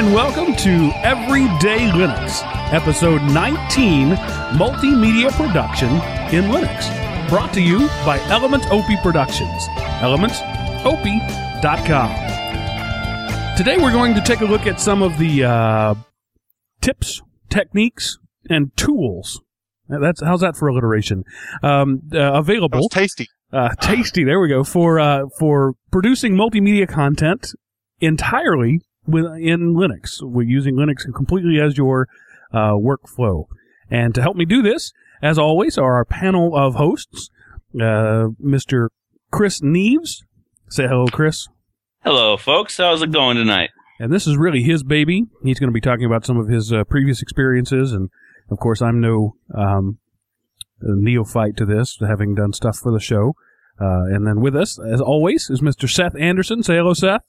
and welcome to Everyday Linux, episode 19 Multimedia Production in Linux. Brought to you by Element OP Productions. ElementOP.com. Today we're going to take a look at some of the uh, tips, techniques, and tools. That's how's that for alliteration? Um, uh, available tasty. uh, tasty. There we go for uh, for producing multimedia content entirely with, in Linux. We're using Linux completely as your uh, workflow. And to help me do this, as always, are our panel of hosts, uh, Mr. Chris Neves. Say hello, Chris. Hello, folks. How's it going tonight? And this is really his baby. He's going to be talking about some of his uh, previous experiences, and of course, I'm no um, neophyte to this, having done stuff for the show. Uh, and then with us, as always, is Mr. Seth Anderson. Say hello, Seth.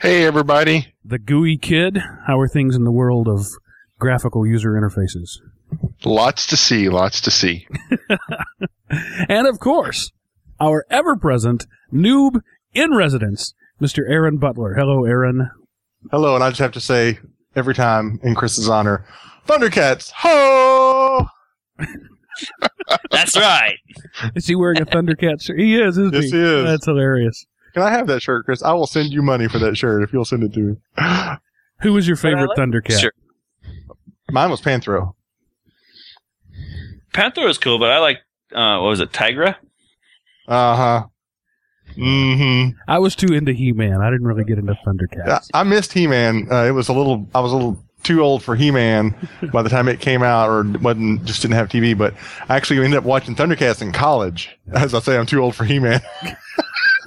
Hey, everybody. The GUI kid. How are things in the world of graphical user interfaces? Lots to see. Lots to see. And of course, our ever-present noob in residence, Mr. Aaron Butler. Hello, Aaron. Hello, and I just have to say every time in Chris's honor, Thundercats, ho! That's right. Is he wearing a Thundercat shirt? He is, isn't Yes, he? he is. That's hilarious. Can I have that shirt, Chris? I will send you money for that shirt if you'll send it to me. Who was your favorite like- Thundercat? Sure. Mine was Panthro. Panther was cool, but I like, uh, what was it, Tygra? Uh huh. Mm-hmm. I was too into He-Man. I didn't really get into Thundercats. I, I missed He-Man. Uh, it was a little. I was a little too old for He-Man by the time it came out, or wasn't just didn't have TV. But I actually ended up watching Thundercats in college. As I say, I'm too old for He-Man.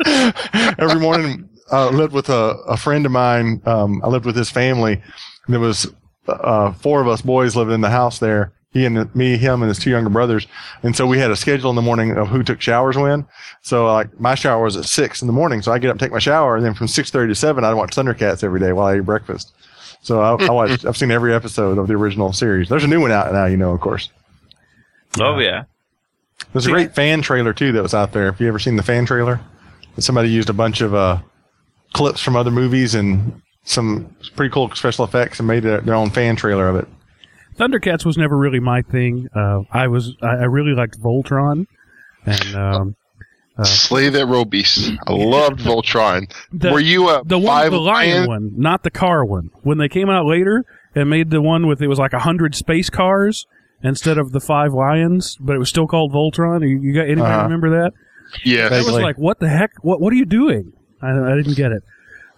Every morning, I lived with a, a friend of mine. Um, I lived with his family. There was uh, four of us boys living in the house there. He and me, him, and his two younger brothers. And so we had a schedule in the morning of who took showers when. So like my shower was at six in the morning. So I get up, take my shower, and then from six thirty to seven, I'd watch Thundercats every day while I ate breakfast. So I, I watched. I've seen every episode of the original series. There's a new one out now, you know, of course. Oh, yeah. There's a great fan trailer too that was out there. Have you ever seen the fan trailer? Somebody used a bunch of uh, clips from other movies and some pretty cool special effects and made their, their own fan trailer of it. Thundercats was never really my thing. Uh, I was I, I really liked Voltron, and um, uh, Slay that road beast. I loved Voltron. the, Were you a the one, five the lion lion? one, not the car one. When they came out later and made the one with it was like a hundred space cars instead of the five lions, but it was still called Voltron. You, you got anybody Uh-huh. remember that? Yes. That was like, what the heck? What what are you doing? I, I didn't get it.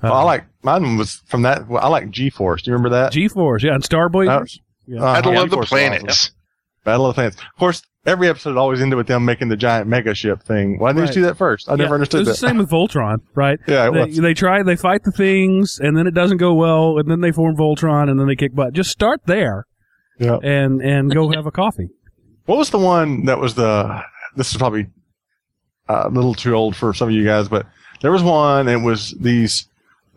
Uh, Well, I like mine was from that. Well, I like G Force. Do you remember that? G Force, yeah, and Star Blazers. yeah. Uh, Battle yeah, of the G-Force awesome. Planets. Battle of the Planets. Of course, every episode always ended with them making the giant mega ship thing. Why didn't they just Right. do that first? I Yeah, never It understood was that. the same with Voltron, right? Yeah, it they, was. they try, they fight the things, and then it doesn't go well, and then they form Voltron, and then they kick butt. Just start there, Yeah. and and go have a coffee. What was the one that was the? This is probably uh, a little too old for some of you guys, but there was one. It was these.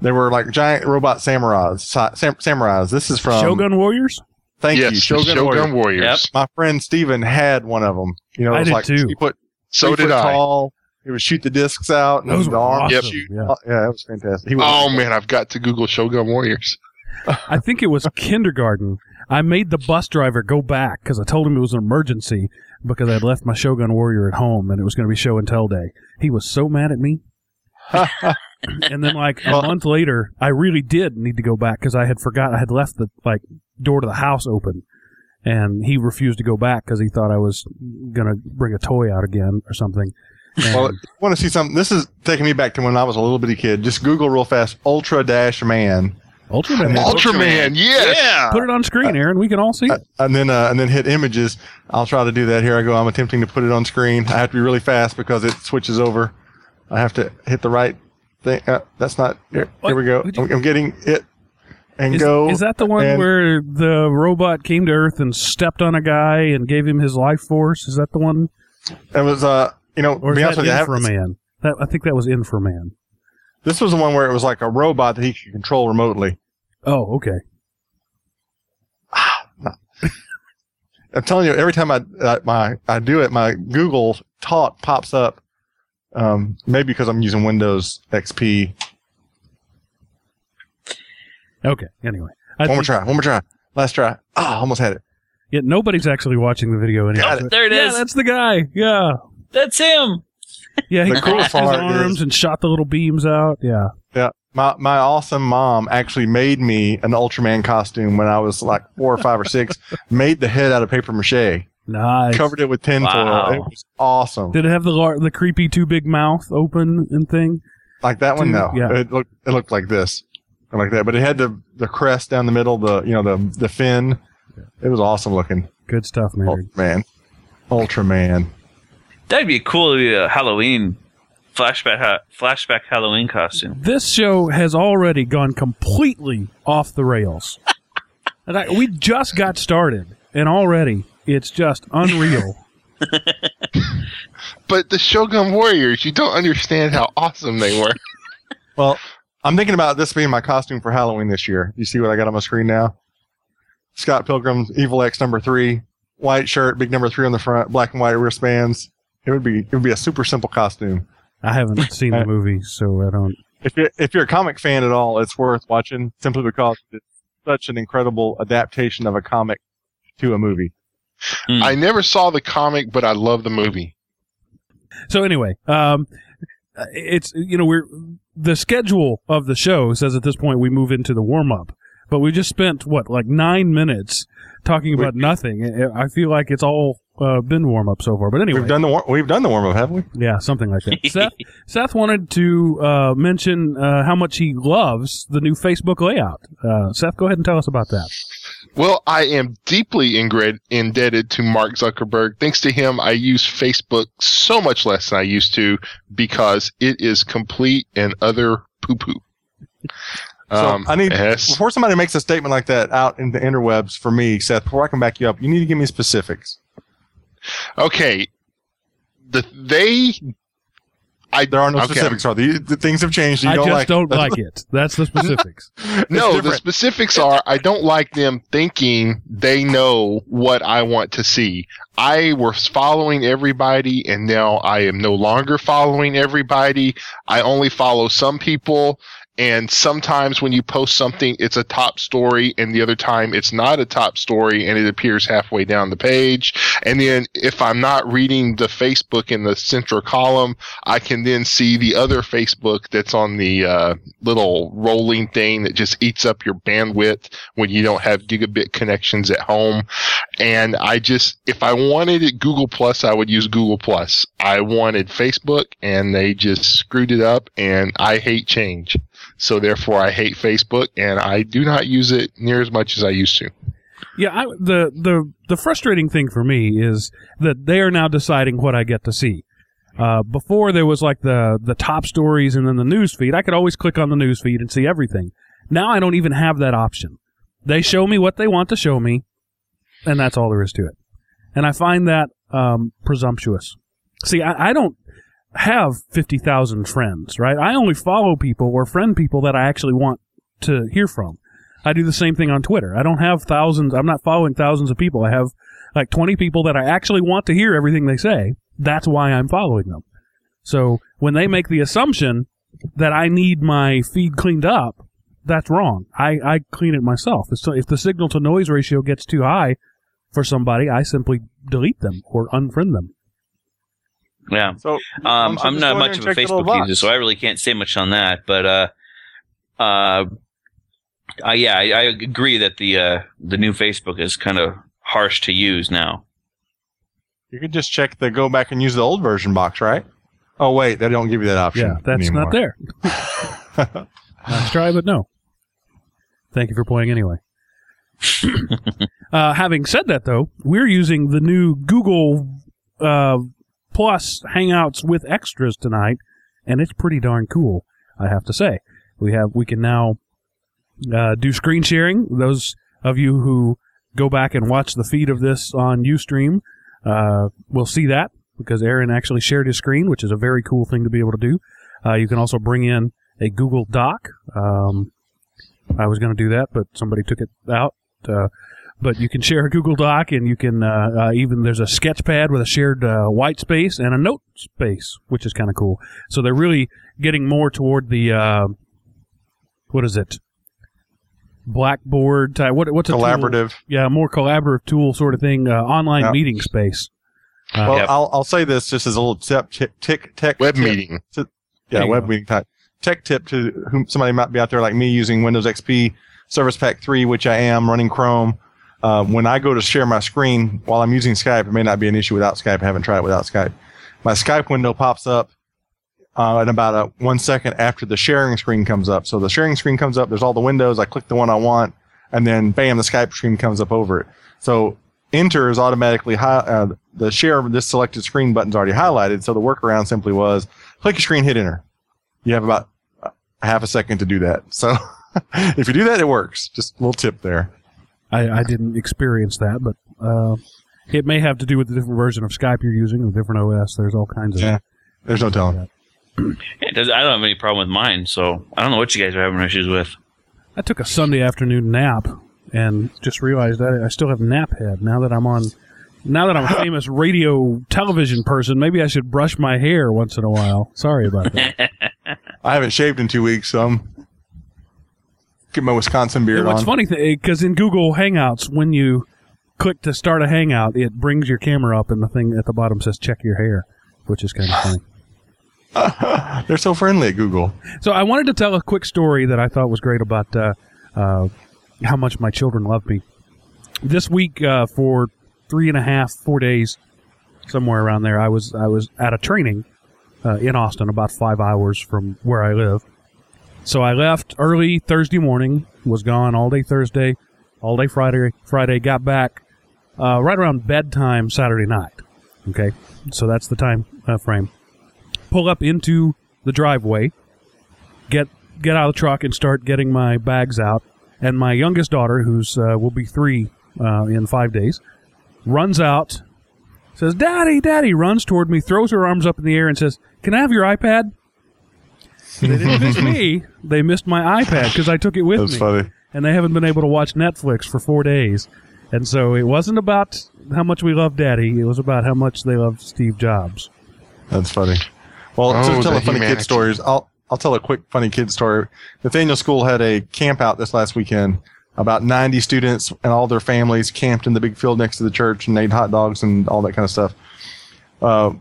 They were like giant robot samurais. sa- Sam, samurais. This is from Shogun Warriors. Thank yes. you, Shogun, Shogun, Warrior. Warriors. My friend Steven had one of them. You know, I it was did like too. he put So did I. Tall. He would shoot the discs out. And Those the were arms. awesome. Yep. Yeah. Oh, yeah, that was fantastic. He was, Oh man, I've got to Google Shogun Warriors. I think it was kindergarten. I made the bus driver go back because I told him it was an emergency because I'd left my Shogun Warrior at home and it was going to be show and tell day. He was so mad at me. and then, like a month later, I really did need to go back because I had forgot I had left the like door to the house open, and he refused to go back because he thought I was going to bring a toy out again or something. And- Well, if you want to see something? This is taking me back to when I was a little bitty kid. Just Google real fast Ultra Dash Man, Ultraman. has- Ultraman. Yes. Yeah. Put it on screen, Aaron. We can all see it. and then uh, and then hit images. I'll try to do that. Here I go. I'm attempting to put it on screen. I have to be really fast because it switches over. I have to hit the right thing. Uh, that's not. Here, What? here we go. You- I'm, I'm getting it. And Is, go. is that the one and- where the robot came to Earth and stepped on a guy and gave him his life force? Is that the one? That was. Uh, you know, Or to be is honest that with you, I haven't- Inframan? That, I think that was Inframan. This was the one where it was like a robot that he could control remotely. Oh, okay. I'm telling you, every time I uh, my I do it, my Google Talk pops up. Um, maybe because I'm using Windows XP. Okay. Anyway, I One more try. One more try. Last try. Ah, almost had it. Yeah, nobody's actually watching the video anyway. Got it. There it Yeah, is. that's the guy. Yeah. That's him. Yeah, he The cool crossed his arms is- and shot the little beams out. Yeah. Yeah. My my awesome mom actually made me an Ultraman costume when I was like four or five or six. made the head out of paper mache. Nice. Covered it with tinfoil. Wow. It was awesome. Did it have the lar- the creepy too big mouth open and thing? Like that one? Dude, No. yeah. It looked it looked like this. Like that. But it had the the crest down the middle, the you know, the the fin. It was awesome looking. Good stuff, man. Ultraman. Ultraman. That'd be a cool uh, Halloween flashback ha- flashback Halloween costume. This show has already gone completely off the rails. And I, we just got started, and already it's just unreal. But the Shogun Warriors, you don't understand how awesome they were. Well, I'm thinking about this being my costume for Halloween this year. You see what I got on my screen now? Scott Pilgrim's Evil Ex number three, white shirt, big number three on the front, black and white wristbands. It would be it would be a super simple costume. I haven't seen the movie, so I don't. If you're if you're a comic fan at all, it's worth watching simply because it's such an incredible adaptation of a comic to a movie. Hmm. I never saw the comic, but I love the movie. So anyway, um, it's you know we're the schedule of the show says at this point we move into the warm up, but we just spent what like nine minutes talking about nothing. I I feel like it's all uh, been warm up so far. But anyway, We've done the war- we've done the warm up, haven't we? Yeah, something like that. Seth, Seth wanted to uh, mention uh, how much he loves the new Facebook layout. Uh, Seth, go ahead and tell us about that. Well, I am deeply ingred- indebted to Mark Zuckerberg. Thanks to him, I use Facebook so much less than I used to because it is complete and utter poo poo. So I need yes. before somebody makes a statement like that out in the interwebs for me, Seth. Before I can back you up, you need to give me specifics. Okay. The they I There are no okay, specifics. Are the, the things have changed? You I don't just like don't like it. That's the specifics. No, the specifics are I don't like them thinking they know what I want to see. I was following everybody and now I am no longer following everybody. I only follow some people and sometimes when you post something it's a top story and the other time it's not a top story and it appears halfway down the page. And then if I'm not reading the Facebook in the central column, I can then see the other Facebook that's on the uh, little rolling thing that just eats up your bandwidth when you don't have gigabit connections at home. And I just, if I wanted it Google Plus, I would use Google Plus. I wanted Facebook and they just screwed it up and I hate change. So therefore I hate Facebook and I do not use it near as much as I used to. Yeah, I, the the the frustrating thing for me is that they are now deciding what I get to see. Uh, before there was like the the top stories and then the news feed. I could always click on the news feed and see everything. Now I don't even have that option. They show me what they want to show me, and that's all there is to it. And I find that um, presumptuous. See, I, I don't have fifty thousand friends, right? I only follow people or friend people that I actually want to hear from. I do the same thing on Twitter. I don't have thousands. I'm not following thousands of people. I have like 20 people that I actually want to hear everything they say. That's why I'm following them. So when they make the assumption that I need my feed cleaned up, that's wrong. I, I clean it myself. If the signal to noise ratio gets too high for somebody, I simply delete them or unfriend them. Yeah. So Um, I'm not much of a check the little Facebook user, so I really can't say much on that. But uh, uh, uh yeah, I, I agree that the uh, the new Facebook is kind of harsh to use now. you could just check the go back and use the old version box, right? Oh wait, they don't give you that option. Yeah, that's anymore. not there. nice try, but no. Thank you for playing anyway. uh, having said that, though, we're using the new Google uh, Plus Hangouts with extras tonight, and it's pretty darn cool. I have to say, we have we can now uh, do screen sharing. Those of you who go back and watch the feed of this on UStream uh, will see that because Aaron actually shared his screen, which is a very cool thing to be able to do. Uh, you can also bring in a Google Doc. Um, I was going to do that, but somebody took it out. Uh, but you can share a Google Doc, and you can uh, uh, even there's a sketch pad with a shared uh, white space and a note space, which is kind of cool. So they're really getting more toward the uh, what is it? Blackboard type. What what's a tool? Collaborative. Yeah, more collaborative tool sort of thing. Uh, online Yeah. meeting space. Uh, Well, Yep. I'll I'll say this just as a little tip, tick, tick tech Web tip. meeting. Yeah, web go. meeting type. Tech tip to whom somebody might be out there like me using Windows XP Service Pack 3, which I am running Chrome. Uh, when I go to share my screen while I'm using Skype, it may not be an issue without Skype. I haven't tried it without Skype. My Skype window pops up uh, in about a, one second after the sharing screen comes up. So the sharing screen comes up. There's all the windows. I click the one I want, and then bam, the Skype screen comes up over it. So enter is automatically hi- uh, the share of this selected screen button's already highlighted. So the workaround simply was click your screen, hit enter. You have about a half a second to do that. So if you do that, it works. Just a little tip there. I, I didn't experience that, but uh, it may have to do with the different version of Skype you're using, the different OS. There's all kinds of. Yeah. There's no telling. It does, I don't have any problem with mine, so I don't know what you guys are having issues with. I took a Sunday afternoon nap and just realized that I still have nap head. Now that I'm on, now that I'm a famous radio television person, maybe I should brush my hair once in a while. Sorry about that. I haven't shaved in two weeks, so I'm get my Wisconsin beard And what's on. funny because in Google Hangouts, when you click to start a Hangout, it brings your camera up, and the thing at the bottom says "check your hair," which is kind of funny. They're so friendly at Google. So I wanted to tell a quick story that I thought was great about uh, uh, how much my children love me. This week, uh, for three and a half, four days, somewhere around there, I was I was at a training uh, in Austin, about five hours from where I live. So I left early Thursday morning, was gone all day Thursday, all day Friday. Friday, got back uh, right around bedtime Saturday night. Okay, so that's the time uh, frame. Pull up into the driveway, get get out of the truck and start getting my bags out. And my youngest daughter, who's uh, will be three uh, in five days, runs out, says, "Daddy, Daddy!" Runs toward me, throws her arms up in the air, and says, "Can I have your iPad?" They didn't miss me; they missed my iPad because I took it with That's me, funny. and they haven't been able to watch Netflix for four days. And so it wasn't about how much we love Daddy; it was about how much they love Steve Jobs. That's funny. Well, Oh, to tell the a funny humanity. kid stories, I'll I'll tell a quick funny kid story. Nathaniel School had a camp out this last weekend. About 90 students and all their families camped in the big field next to the church and ate hot dogs and all that kind of stuff. Uh,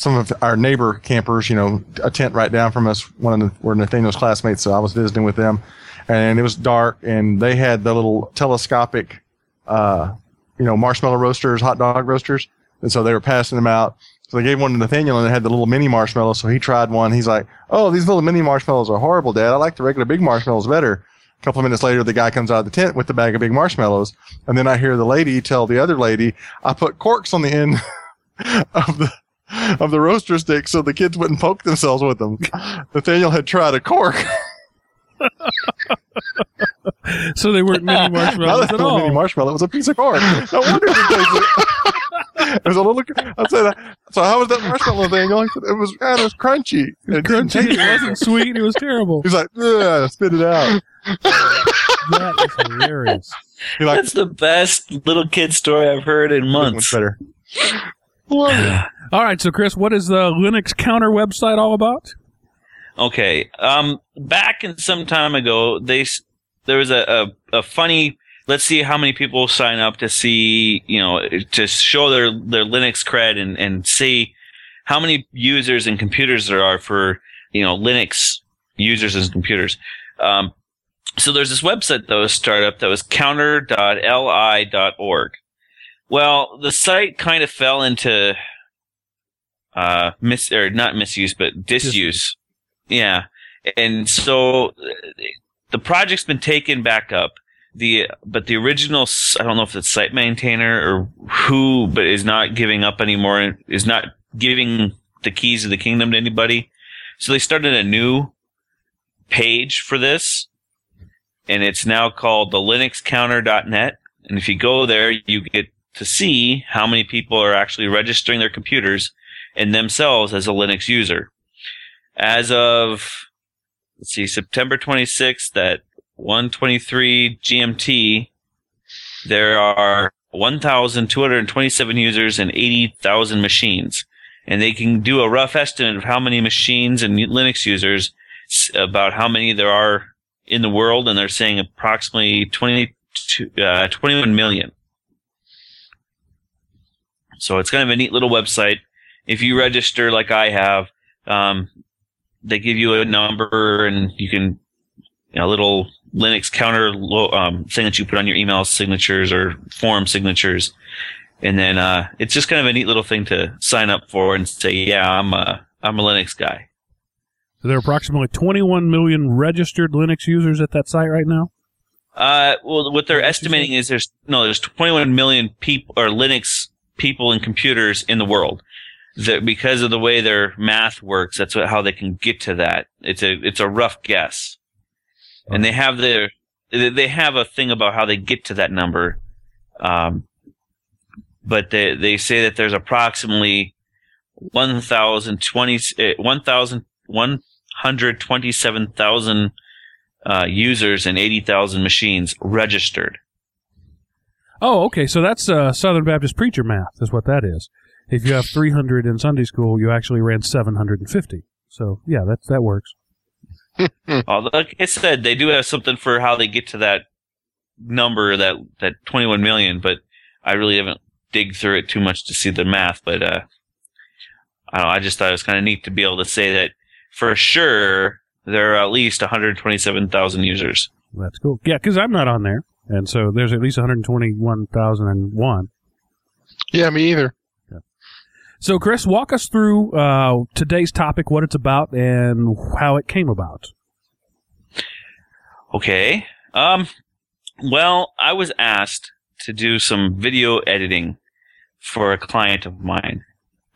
some of our neighbor campers, you know, a tent right down from us, one of the, were Nathaniel's classmates, so I was visiting with them, and it was dark, and they had the little telescopic, uh, you know, marshmallow roasters, hot dog roasters, and so they were passing them out. So they gave one to Nathaniel, and it had the little mini marshmallow. So he tried one. He's like, "Oh, these little mini marshmallows are horrible, Dad. I like the regular big marshmallows better." A couple of minutes later, the guy comes out of the tent with the bag of big marshmallows, and then I hear the lady tell the other lady, "I put corks on the end of the." Of the roaster stick, so the kids wouldn't poke themselves with them. Nathaniel had tried a cork. So they weren't mini marshmallows at little mini all. marshmallow. It was a piece of cork. No wonder it tastes it. It was a little. I said, uh, "So how was that marshmallow thing?" He said, "It was, God, it was crunchy. It was It didn't crunchy. It wasn't sweet. It was terrible. He's like, yeah, spit it out. That is hilarious. He like, That's the best little kid story I've heard in much months. better. All right, so Chris, what is the Linux counter website all about? Okay. Um, back in some time ago, they there was a, a, a funny. Let's see how many people sign up to see, you know, to show their their Linux cred and and see how many users and computers there are for you know Linux users and computers. Um, so there's this website that was started up that was counter.li.org. Well, the site kind of fell into uh mis or not misuse but disuse. Yeah. And so the project's been taken back up. The but the original I don't know if it's site maintainer or who but is not giving up anymore is not giving the keys of the kingdom to anybody. So they started a new page for this and it's now called the linuxcounter.net and if you go there you get to see how many people are actually registering their computers and themselves as a Linux user. As of let's see, September 26th at 123 GMT, there are 1,227 users and 80,000 machines. And they can do a rough estimate of how many machines and Linux users, about how many there are in the world, and they're saying approximately 20, uh, 21 million. So it's kind of a neat little website. If you register like I have, um, they give you a number and you can, you know, a little Linux counter um, thing that you put on your email signatures or form signatures. And then, uh, it's just kind of a neat little thing to sign up for and say, yeah, I'm a, I'm a Linux guy. So there are approximately 21 million registered Linux users at that site right now. Uh, well, what they're estimating is there's no, there's 21 million people or Linux people and computers in the world. That because of the way their math works, that's what, how they can get to that. It's a it's a rough guess, and they have their they have a thing about how they get to that number. Um, but they they say that there's approximately 1,020 eh, 1,000 127,000 uh, users and 80,000 machines registered. Oh, okay. So that's uh, Southern Baptist preacher math, is what that is. If you have 300 in Sunday school, you actually ran 750. So yeah, that that works. well, like I said, they do have something for how they get to that number, that that 21 million. But I really haven't digged through it too much to see the math. But uh, I don't know. I just thought it was kind of neat to be able to say that for sure there are at least 127,000 users. That's cool. Yeah, because I'm not on there. And so there's at least 121,001. Yeah, me either. So, Chris, walk us through uh, today's topic, what it's about, and how it came about. Okay. Um. Well, I was asked to do some video editing for a client of mine,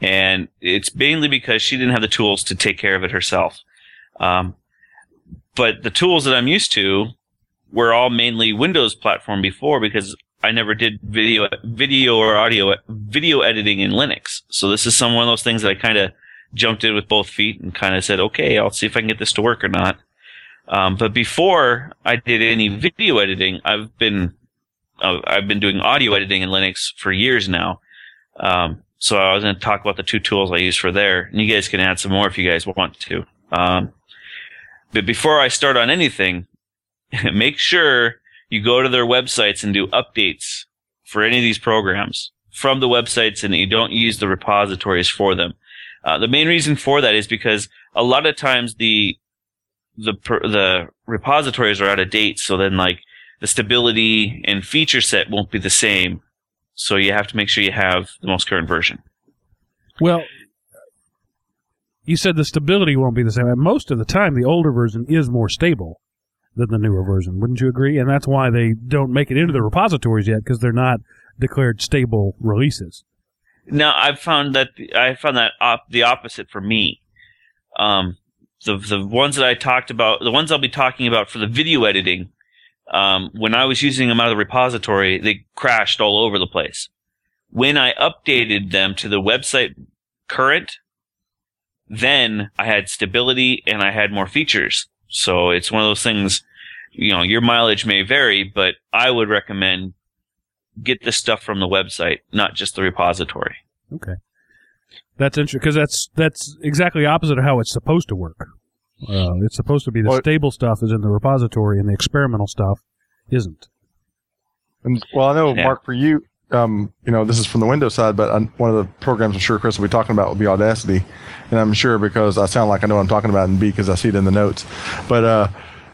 and it's mainly because she didn't have the tools to take care of it herself. Um, but the tools that I'm used to were all mainly Windows platform before because I never did video, video or audio, video editing in Linux. So this is some one of those things that I kind of jumped in with both feet and kind of said, okay, I'll see if I can get this to work or not. Um, but before I did any video editing, I've been uh, I've been doing audio editing in Linux for years now. Um, so I was going to talk about the two tools I use for there, and you guys can add some more if you guys want to. Um, but before I start on anything, make sure you go to their websites and do updates for any of these programs from the websites and you don't use the repositories for them. Uh, the main reason for that is because a lot of times the the the repositories are out of date, so then like the stability and feature set won't be the same. So you have to make sure you have the most current version. Well, you said the stability won't be the same. Most of the time, the older version is more stable than the newer version. Wouldn't you agree? And that's why they don't make it into the repositories yet because they're not declared stable releases. No, I've found that I found that op- the opposite for me. Um, the the ones that I talked about, the ones I'll be talking about for the video editing, um, when I was using them out of the repository, they crashed all over the place. When I updated them to the website current, then I had stability and I had more features. So it's one of those things, you know, your mileage may vary, but I would recommend get the stuff from the website, not just the repository. Okay. That's interesting because that's that's exactly opposite of how it's supposed to work. Uh, it's supposed to be the well, stable stuff is in the repository, and the experimental stuff isn't. And well, I know yeah. Mark, for you, um, you know, this is from the Windows side, but one of the programs I'm sure Chris will be talking about will be Audacity, and I'm sure because I sound like I know what I'm talking about, and B because I see it in the notes. But uh,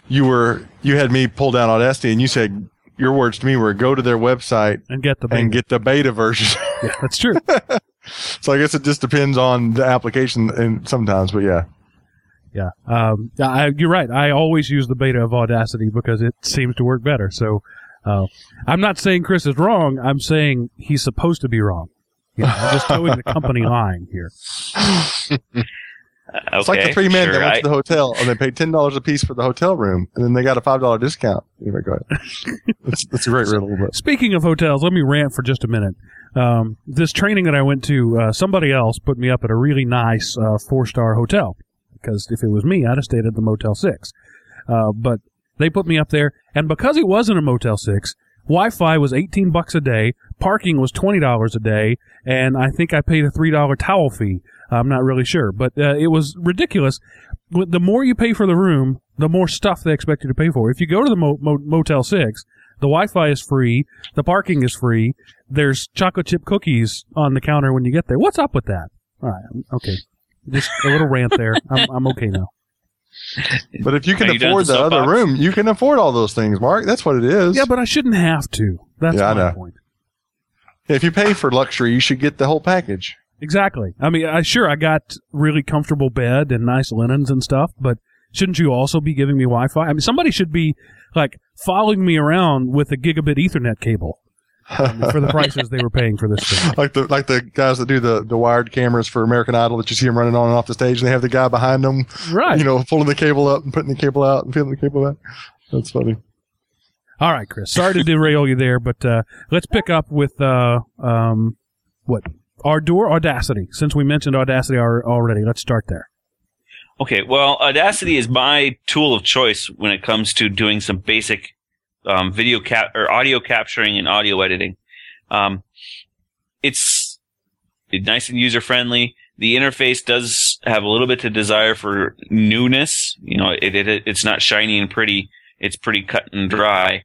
you were you had me pull down Audacity, and you said your words to me were go to their website and get the beta. and get the beta version. yeah, that's true. so I guess it just depends on the application, and sometimes, but yeah. Yeah, um, I, you're right. I always use the beta of Audacity because it seems to work better. So uh, I'm not saying Chris is wrong. I'm saying he's supposed to be wrong. You know, I'm just towing the company line here. Okay, it's like the three men sure, that went to the hotel and they paid ten dollars a piece for the hotel room, and then they got a five dollar discount. Anyway, go ahead. That's, that's a great riddle. But. Speaking of hotels, let me rant for just a minute. Um, this training that I went to, uh, somebody else put me up at a really nice uh, four star hotel because if it was me, I'd have stayed at the Motel Six. Uh, but they put me up there, and because it wasn't a Motel 6, Wi-Fi was 18 bucks a day, parking was $20 a day, and I think I paid a $3 towel fee. I'm not really sure, but uh, it was ridiculous. The more you pay for the room, the more stuff they expect you to pay for. If you go to the Mo- Mo- Motel Six, the Wi-Fi is free, the parking is free. There's chocolate chip cookies on the counter when you get there. What's up with that? All right, okay, just a little rant there. I'm, I'm okay now. But if you can Are you afford the the other soapbox? room, you can afford all those things, Mark. That's what it is. Yeah, but I shouldn't have to. That's Yeah, I my know. point. if you pay for luxury, you should get the whole package. Exactly. I mean, I sure I got really comfortable bed and nice linens and stuff, but shouldn't you also be giving me Wi-Fi? I mean, somebody should be like following me around with a gigabit Ethernet cable um, for the prices they were paying for this thing. like the like the guys that do the, the wired cameras for American Idol that you see them running on and off the stage, and they have the guy behind them, Right. you know, pulling the cable up and putting the cable out and feeling the cable back. That's funny. All right, Chris. Sorry to derail you there, but uh, let's pick up with uh, um, what Ardour Audacity. Since we mentioned Audacity al- already, let's start there. Okay, well, Audacity is my tool of choice when it comes to doing some basic um, video cap or audio capturing and audio editing. Um, it's nice and user friendly. The interface does have a little bit of desire for newness. You know, it, it it's not shiny and pretty. It's pretty cut and dry.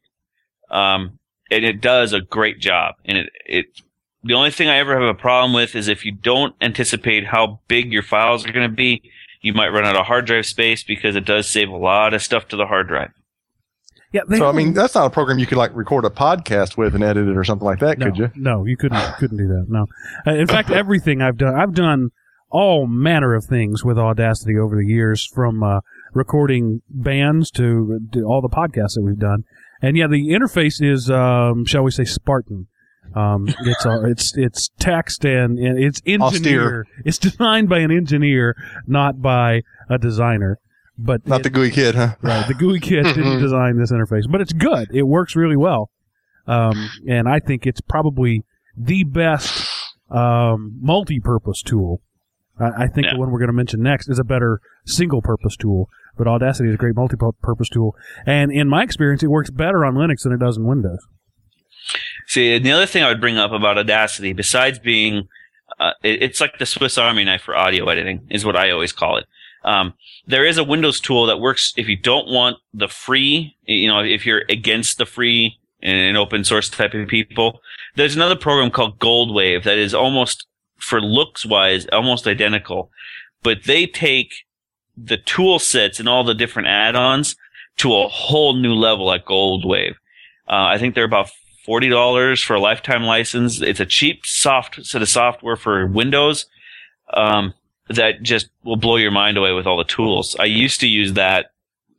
Um, and it does a great job. And it, it the only thing I ever have a problem with is if you don't anticipate how big your files are going to be, you might run out of hard drive space because it does save a lot of stuff to the hard drive. Yeah. So I mean, that's not a program you could like record a podcast with and edit it or something like that, no, could you? No, you couldn't. couldn't do that. No. Uh, in fact, everything I've done, I've done all manner of things with Audacity over the years, from uh, recording bands to, to all the podcasts that we've done. And yeah, the interface is, um, shall we say, Spartan. Um, it's uh, it's it's text and, and it's engineer. Austere. It's designed by an engineer, not by a designer. But Not it- the GUI kid, huh? Right. The GUI kit didn't design this interface, but it's good. It works really well. Um, and I think it's probably the best um, multi-purpose tool. I, I think Yeah. the one we're going to mention next is a better single-purpose tool, but Audacity is a great multi-purpose tool. And in my experience, it works better on Linux than it does in Windows. See, and the other thing I would bring up about Audacity, besides being, uh, it, it's like the Swiss Army knife for audio editing, is what I always call it. Um, there is a Windows tool that works if you don't want the free, you know, if you're against the free and open source type of people. There's another program called Goldwave that is almost, for looks wise, almost identical, but they take the tool sets and all the different add-ons to a whole new level at Goldwave. Uh, I think they're about forty dollars for a lifetime license. It's a cheap soft set of software for Windows um, that just will blow your mind away with all the tools. I used to use that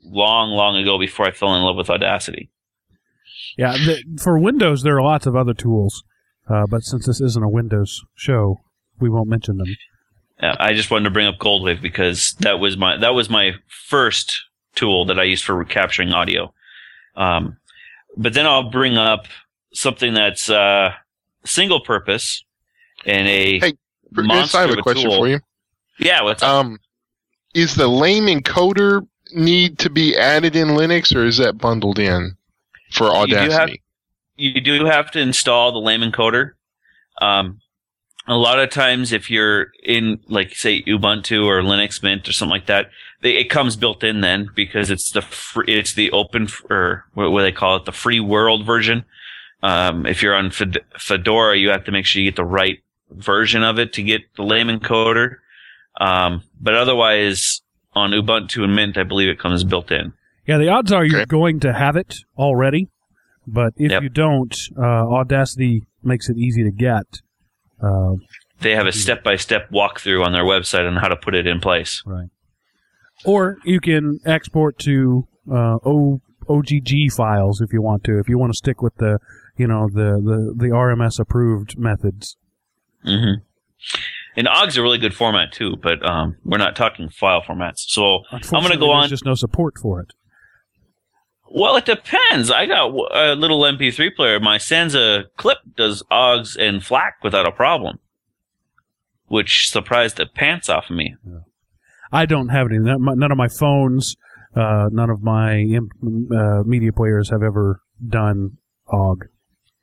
long, long ago before I fell in love with Audacity. Yeah, the, for Windows, there are lots of other tools, uh, but since this isn't a Windows show, we won't mention them. Uh, I just wanted to bring up Goldwave because that was my that was my first tool that I used for capturing audio. Um, but then I'll bring up something that's uh, single purpose and a Hey, monster I have of a question tool. for you. Yeah, what's up? Um, is the lame encoder need to be added in Linux, or is that bundled in for You do have- Audacity? you do have to install the lame encoder. Um, a lot of times, if you're in, like, say, Ubuntu or Linux Mint or something like that, they, it comes built in then because it's the free, it's the open or what, what they call it, the free world version. Um, if you're on Fed- Fedora, you have to make sure you get the right version of it to get the lame encoder. Um, but otherwise, on Ubuntu and Mint, I believe it comes built in. Yeah, the odds are you're Okay. going to have it already, but if Yep. you don't, uh, Audacity makes it easy to get. Uh, They have a step by step walkthrough on their website on how to put it in place. right. Or you can export to uh, o- OGG files if you want to. If you want to stick with the, you know, the the, the RMS approved methods. hmm And OGG's a really good format too, but um, we're not talking file formats. So I'm going to go on. There's just no support for it. Well, it depends. I got a little MP3 player. My Sansa clip does OGGs and FLAC without a problem, which surprised the pants off of me. I don't have any. None none of my phones, uh, none of my uh, media players have ever done OGG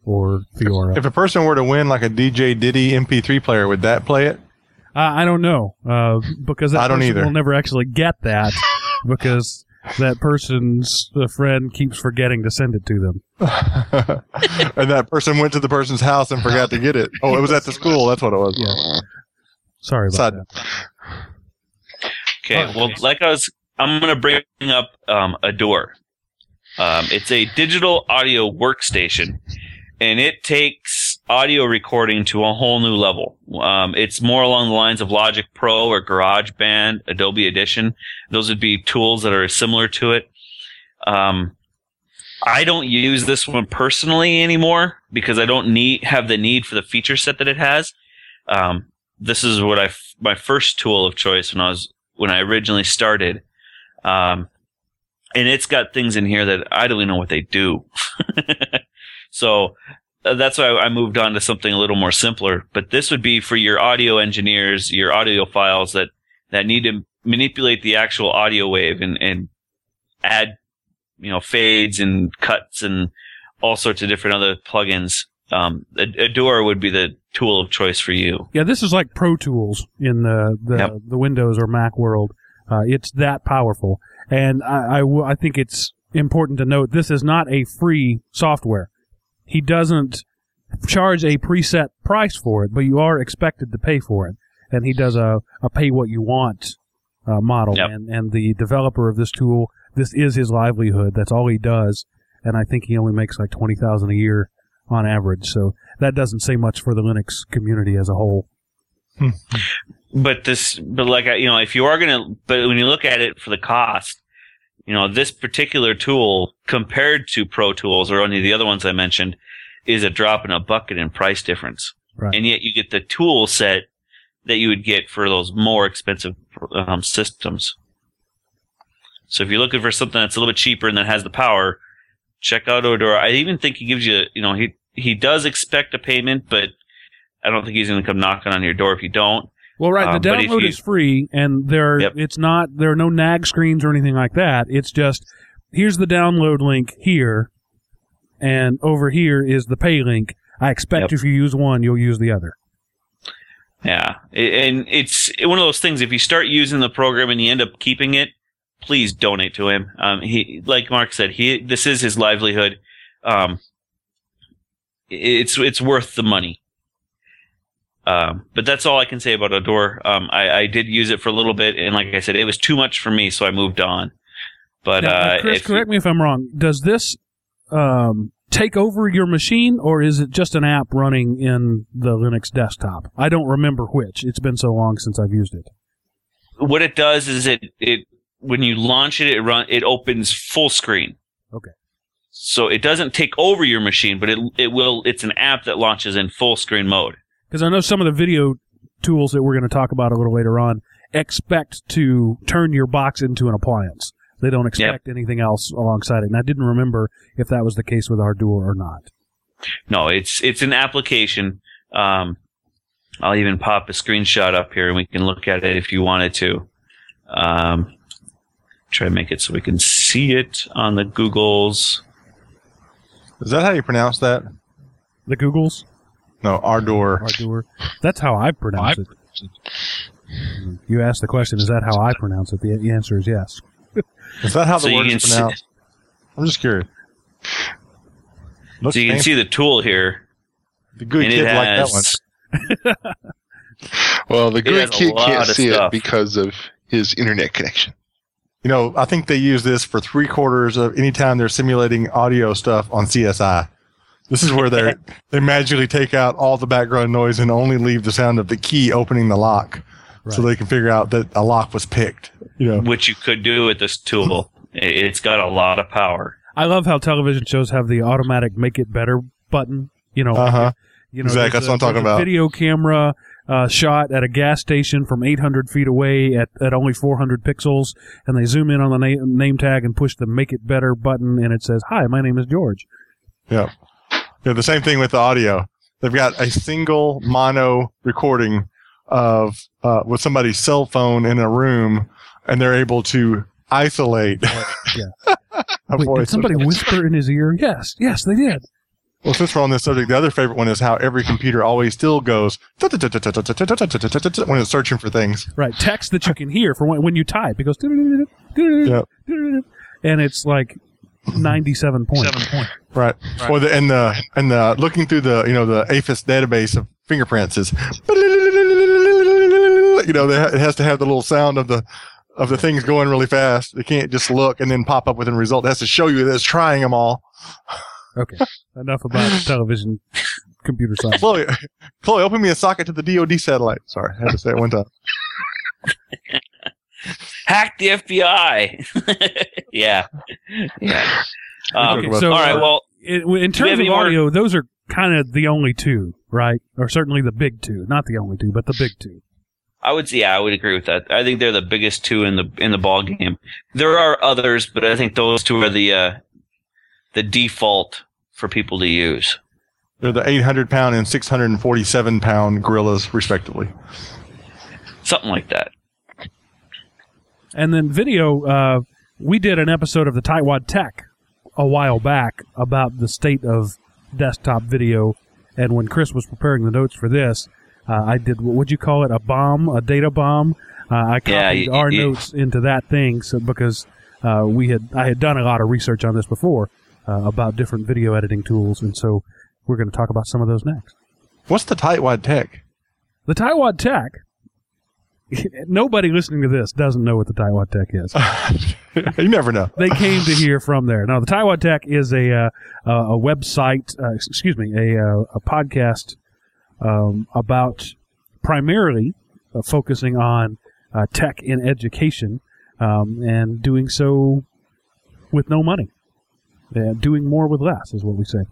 or Theora. If a person were to win like a DJ Diddy MP3 player, would that play it? I, I don't know uh, because that I don't person either. will never actually get that because that person's uh, friend keeps forgetting to send it to them. and that person went to the person's house and forgot to get it. Oh, it was at the school. That's what it was. Yeah. Sorry about Side- that. Okay, well, like I was, I'm going to bring up um, Ardour. Um, it's a digital audio workstation, and it takes audio recording to a whole new level. Um, it's more along the lines of Logic Pro or GarageBand, Adobe Audition. Those would be tools that are similar to it. Um, I don't use this one personally anymore because I don't need have the need for the feature set that it has. Um, this is what I f- my first tool of choice when I was when I originally started. Um, and it's got things in here that I don't even know what they do. so that's why I moved on to something a little more simpler. But this would be for your audio engineers, your audio files that, that need to manipulate the actual audio wave and, and add, you know, fades and cuts and all sorts of different other plugins. Um, Ad- Ardour would be the tool of choice for you. Yeah, this is like Pro Tools in the the, Yep. the Windows or Mac world. Uh, it's that powerful, and I, I w- I think it's important to note this is not a free software. He doesn't charge a preset price for it, but you are expected to pay for it, and he does a, a pay what you want uh, model. Yep. And and the developer of this tool, this is his livelihood. That's all he does, and I think he only makes like twenty thousand a year on average. So that doesn't say much for the Linux community as a whole. but this but like I- you know if you are gonna but when you look at it for the cost you know this particular tool compared to pro tools or any of the other ones i mentioned is a drop in a bucket in price difference. Right. and yet you get the tool set that you would get for those more expensive um, systems. So if you're looking for something that's a little bit cheaper and that has the power check out Ardour. I even think he gives you you know he he does expect a payment but i don't think he's going to come knocking on your door if you don't Well, right. Um, the if download you- is free, and there Yep. it's not there are no nag screens or anything like that. It's just here's the download link here, and over here is the pay link. I expect Yep. if you use one, you'll use the other. Yeah, and it's one of those things. If you start using the program and you end up keeping it, please donate to him. Um, he, like Mark said, he this is his livelihood. Um, it's it's worth the money. Um, but that's all I can say about Ardour. Um, I, I did use it for a little bit, and like I said, it was too much for me, so I moved on. But Now, uh, Chris, if you- correct me if I'm wrong. Does this um, take over your machine, or is it just an app running in the Linux desktop? I don't remember which. It's been so long since I've used it. what it does is it it when you launch it, it run it opens full screen. Okay. So it doesn't take over your machine, but it it will. It's an app that launches in full screen mode. Because I know some of the video tools that we're going to talk about a little later on expect to turn your box into an appliance. They don't expect anything else alongside it. And I didn't remember if that was the case with Ardour or not. No, it's it's an application. Um, I'll even pop a screenshot up here, and we can look at it if you wanted to. Um, try to make it so we can see it on the Googles. Is that how you pronounce that? The Googles, No, Ardor. Ardour. That's how I pronounce it. You asked the question, is that how I pronounce it? The, the answer is yes. Is that how So the you word can is see- pronounced? I'm just curious. Looks So you can fancy. see the tool here, the good and kid it like that one. has Well, the It good has a kid lot can't of see stuff. it because of his internet connection. You know, I think they use this for three quarters of any time they're simulating audio stuff on CSI. This is where they they magically take out all the background noise and only leave the sound of the key opening the lock, so they can figure out that a lock was picked. You know, which you could do with this tool. It- It's got a lot of power. I love how television shows have the automatic make it better button. You know, uh huh. You know, Exactly, that's a- what I'm talking about. Video camera uh, shot at a gas station from 800 feet away at, at only 400 pixels, and they zoom in on the na- name tag and push the "Make It Better" button, and it says, "Hi, my name is George." Yeah. Yeah, the same thing with the audio. They've got a single mono recording of uh, with somebody's cell phone in a room, and they're able to isolate. Yeah. a Wait, voice. did somebody whisper in his ear? Yes, yes, they did. Well, since we're on this subject, the other favorite one is how every computer always still goes when it's searching for things. Right, text that you can hear for when, when you type. It goes. Yep. and it's like ninety-seven points. Seven point. Right. Right. Or the and the and the looking through the you know the AFIS database of fingerprints is you know ha- it has to have the little sound of the of the things going really fast. It can't just look and then pop up with a result. It has to show you that it's trying them all. Okay, enough about television, computer science. Chloe, Chloe, open me a socket to the DoD satellite. Sorry, I had to say it one time. Hack the FBI. yeah, yeah. Um, Okay, so all right. Well, in, in terms of any more- audio, those are kind of the only two, right? Or certainly the big two, not the only two, but the big two. I would say, yeah, I would agree with that. I think they're the biggest two in the in the ball game. There are others, but I think those two are the uh, the default for people to use. They're the 800 pound and 647 pound gorillas, respectively. Something like that. And then video, uh, we did an episode of the Tightwad Tech a while back about the state of desktop video. And when Chris was preparing the notes for this, uh, I did what would you call it? A bomb, a data bomb. Uh, I copied Yeah, you- our you- notes into that thing so, because uh, we had I had done a lot of research on this before uh, about different video editing tools, and so we're going to talk about some of those next. What's the tightwad tech? The Tightwad Tech. Nobody listening to this doesn't know what the Tightwad Tech is. you never know. they came to hear from there. Now, the Tightwad Tech is a uh, a website, uh, excuse me, a uh, a podcast um, about primarily uh, focusing on uh, tech in education um, and doing so with no money. Uh, doing more with less is what we say.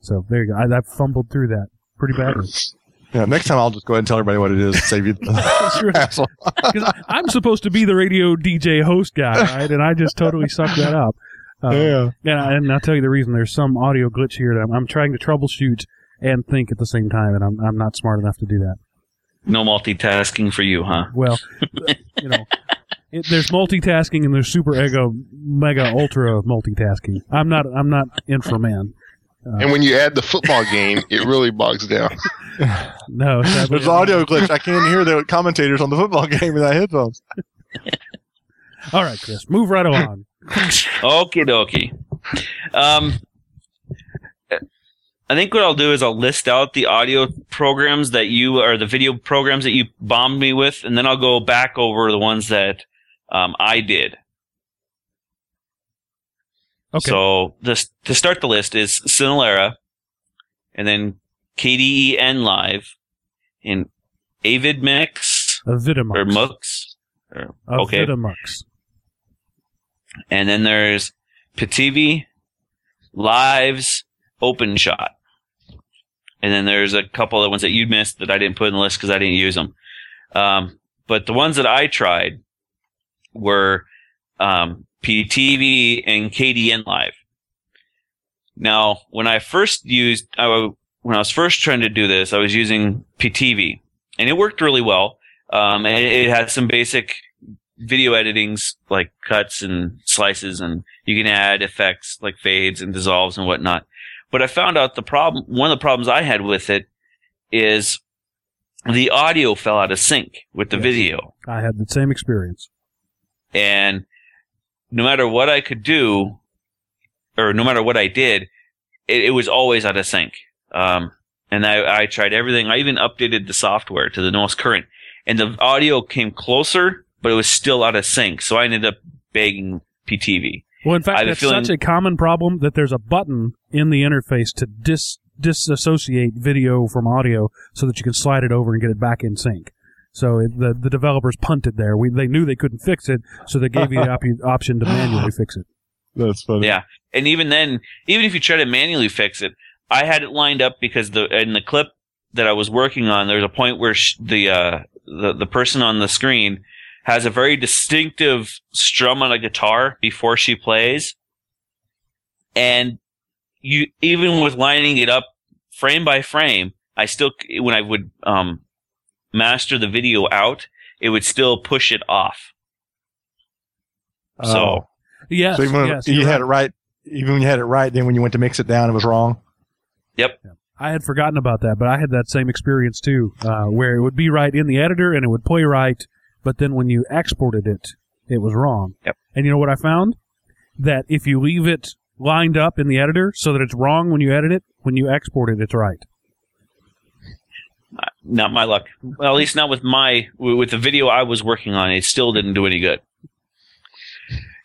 So there you go. I, I fumbled through that pretty badly. Yeah, next time I'll just go ahead and tell everybody what it is. Save you the Sure. hassle. 'Cause I- I'm supposed to be the radio DJ host guy, right? And I just totally sucked that up. Uh, Yeah. And, I, and I'll tell you the reason. There's some audio glitch here that I'm, I'm trying to troubleshoot and think at the same time, and I'm, I'm not smart enough to do that. No multitasking for you, huh? Well, you know, it, there's multitasking and there's super ego, mega, ultra multitasking. I'm not I'm not inframan. And when you add the football game, it really bogs down. No, There's an audio glitch. I can't hear the commentators on the football game without headphones. All right, Chris, move right along. Okie dokie. Um, I think what I'll do is I'll list out the audio programs that you or the video programs that you bombed me with, and then I'll go back over the ones that um, I did. Okay. So this to start the list is Cinelerra, and then Kdenlive, and Avid Mix A or Mux. Or, okay. Vitamux. And then there's PiTiVi, Lives, Open Shot. And then there's a couple of ones that you missed that I didn't put in the list because I didn't use them. Um, but the ones that I tried were um, PTV and Kdenlive. Now, when I first used, I, when I was first trying to do this, I was using PTV, and it worked really well. Um, and it, it had some basic video editings like cuts and slices, and you can add effects like fades and dissolves and whatnot. But I found out the problem, one of the problems I had with it is the audio fell out of sync with the Yes. video. I had the same experience. And no matter what I could do, or no matter what I did, it, it was always out of sync. Um, and I, I tried everything. I even updated the software to the most current, and the audio came closer, but it was still out of sync. So I ended up begging PTV. Well, in fact, that's feeling- such a common problem that there's a button in the interface to dis disassociate video from audio so that you can slide it over and get it back in sync. So it, the the developers punted there. We they knew they couldn't fix it, so they gave you the op- option to manually fix it. That's funny. Yeah. And even then, even if you try to manually fix it, I had it lined up because the in the clip that I was working on, there's a point where sh- the uh, the the person on the screen has a very distinctive strum on a guitar before she plays, and you even with lining it up frame by frame, I still when I would um, master the video out, it would still push it off. So. Oh. Yes, So even when yes, you you're had it right. right, even when you had it right, then when you went to mix it down, it was wrong. Yep. I had forgotten about that, but I had that same experience too, uh, where it would be right in the editor and it would play right, but then when you exported it, it was wrong. Yep. And you know what I found? that if you leave it lined up in the editor so that it's wrong when you edit it, when you export it, it's right. Not my luck. Well, at least not with my with the video I was working on. It still didn't do any good.